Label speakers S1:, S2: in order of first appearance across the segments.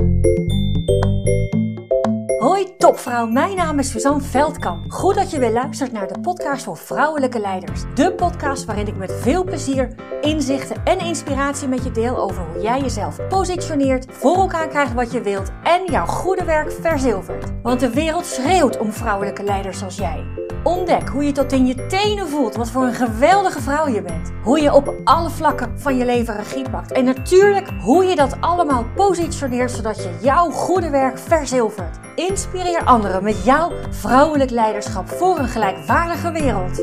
S1: Música Hoi topvrouw, mijn naam is Suzanne Veldkamp. Goed dat je weer luistert naar de podcast voor vrouwelijke leiders. De podcast waarin ik met veel plezier inzichten en inspiratie met je deel over hoe jij jezelf positioneert, voor elkaar krijgt wat je wilt en jouw goede werk verzilvert. Want de wereld schreeuwt om vrouwelijke leiders zoals jij. Ontdek hoe je tot in je tenen voelt wat voor een geweldige vrouw je bent. Hoe je op alle vlakken van je leven regie pakt. En natuurlijk hoe je dat allemaal positioneert zodat je jouw goede werk verzilvert. Inspireer anderen met jouw vrouwelijk leiderschap voor een gelijkwaardige wereld.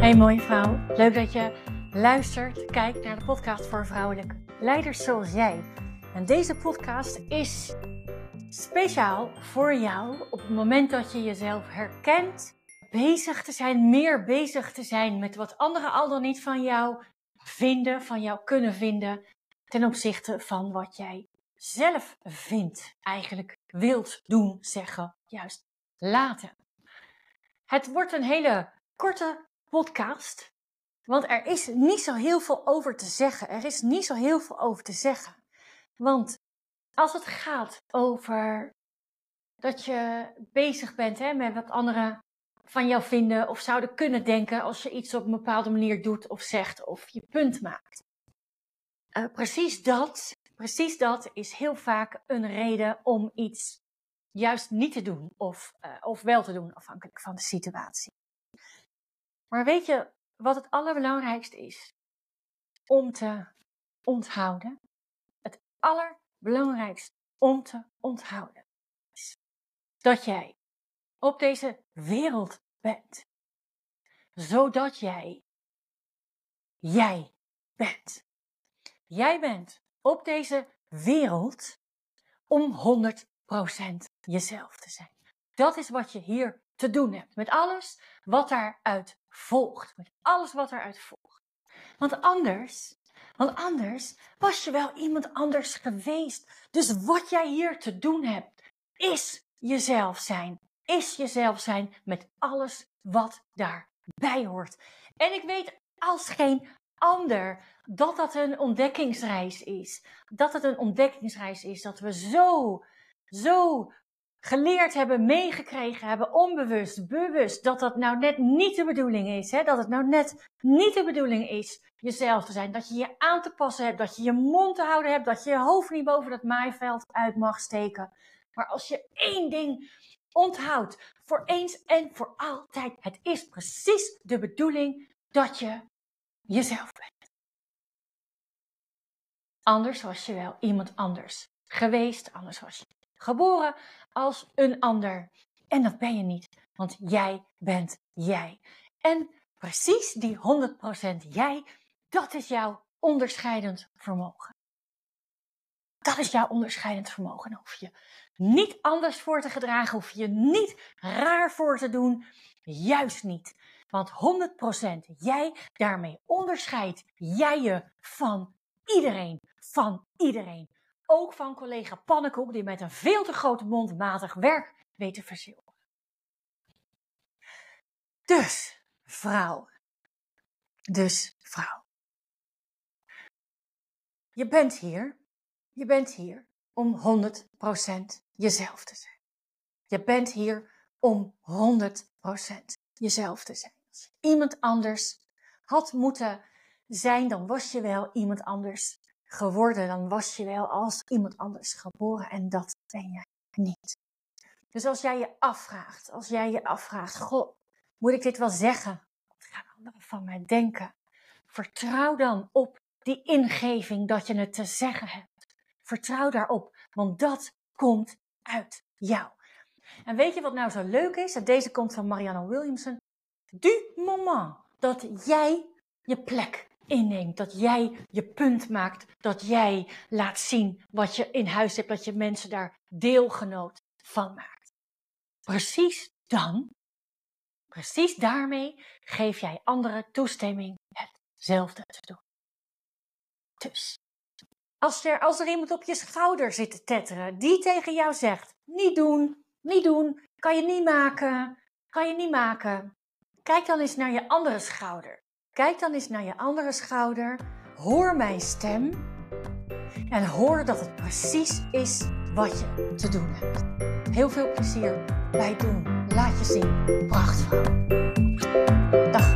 S1: Hey mooie vrouw, leuk dat je luistert, kijkt naar de podcast voor vrouwelijke leiders zoals jij. En deze podcast is speciaal voor jou op het moment dat je jezelf herkent, bezig te zijn, meer bezig te zijn met wat anderen al dan niet van jou vinden, van jou kunnen vinden, ten opzichte van wat jij zelf vindt, eigenlijk wilt doen, zeggen, juist laten. Het wordt een hele korte podcast, want er is niet zo heel veel over te zeggen. Er is niet zo heel veel over te zeggen. Want als het gaat over dat je bezig bent hè, met wat anderen van jou vinden of zouden kunnen denken als je iets op een bepaalde manier doet of zegt of je punt maakt. Uh, precies dat, precies dat is heel vaak een reden om iets juist niet te doen of, uh, of wel te doen, afhankelijk van de situatie. Maar weet je wat het allerbelangrijkste is om te onthouden? Het aller belangrijkst om te onthouden. Dat jij op deze wereld bent. Zodat jij jij bent. Jij bent op deze wereld om 100% jezelf te zijn. Dat is wat je hier te doen hebt. Met alles wat daaruit volgt. Met alles wat daaruit volgt. Want anders want anders was je wel iemand anders geweest. Dus wat jij hier te doen hebt, is jezelf zijn. Is jezelf zijn met alles wat daarbij hoort. En ik weet als geen ander dat dat een ontdekkingsreis is. Dat het een ontdekkingsreis is. Dat we zo, zo geleerd hebben, meegekregen hebben, onbewust, bewust, dat dat nou net niet de bedoeling is. Hè? Dat het nou net niet de bedoeling is jezelf te zijn. Dat je je aan te passen hebt, dat je je mond te houden hebt, dat je je hoofd niet boven dat maaiveld uit mag steken. Maar als je één ding onthoudt, voor eens en voor altijd, het is precies de bedoeling dat je jezelf bent. Anders was je wel iemand anders geweest, anders was je geboren als een ander. En dat ben je niet, want jij bent jij. En precies die 100% jij, dat is jouw onderscheidend vermogen. Dat is jouw onderscheidend vermogen. Dan hoef je niet anders voor te gedragen, hoef je niet raar voor te doen. Juist niet. Want 100% jij, daarmee onderscheidt jij je van iedereen. Van iedereen. Ook van collega Pannenkoek, die met een veel te grote mond matig werk weet te verzilveren. Dus, vrouw. Dus, vrouw. Je bent hier. Je bent hier om 100% jezelf te zijn. Je bent hier om 100% jezelf te zijn. Als je iemand anders had moeten zijn, dan was je wel iemand anders geworden, dan was je wel als iemand anders geboren en dat ben je niet. Dus als jij je afvraagt, als jij je afvraagt, goh, moet ik dit wel zeggen? Wat gaan anderen van mij denken? Vertrouw dan op die ingeving dat je het te zeggen hebt. Vertrouw daarop, want dat komt uit jou. En weet je wat nou zo leuk is? deze komt van Marianne Williamson. Du moment dat jij je plek inneemt. Dat jij je punt maakt. Dat jij laat zien wat je in huis hebt. Dat je mensen daar deelgenoot van maakt. Precies dan, precies daarmee geef jij anderen toestemming hetzelfde te doen. Dus, als er, als er iemand op je schouder zit te tetteren, die tegen jou zegt: niet doen, niet doen, kan je niet maken, kan je niet maken. Kijk dan eens naar je andere schouder. Kijk dan eens naar je andere schouder. Hoor mijn stem. en hoor dat het precies is wat je te doen hebt. Heel veel plezier bij doen. Laat je zien. Prachtvrouw. Dag.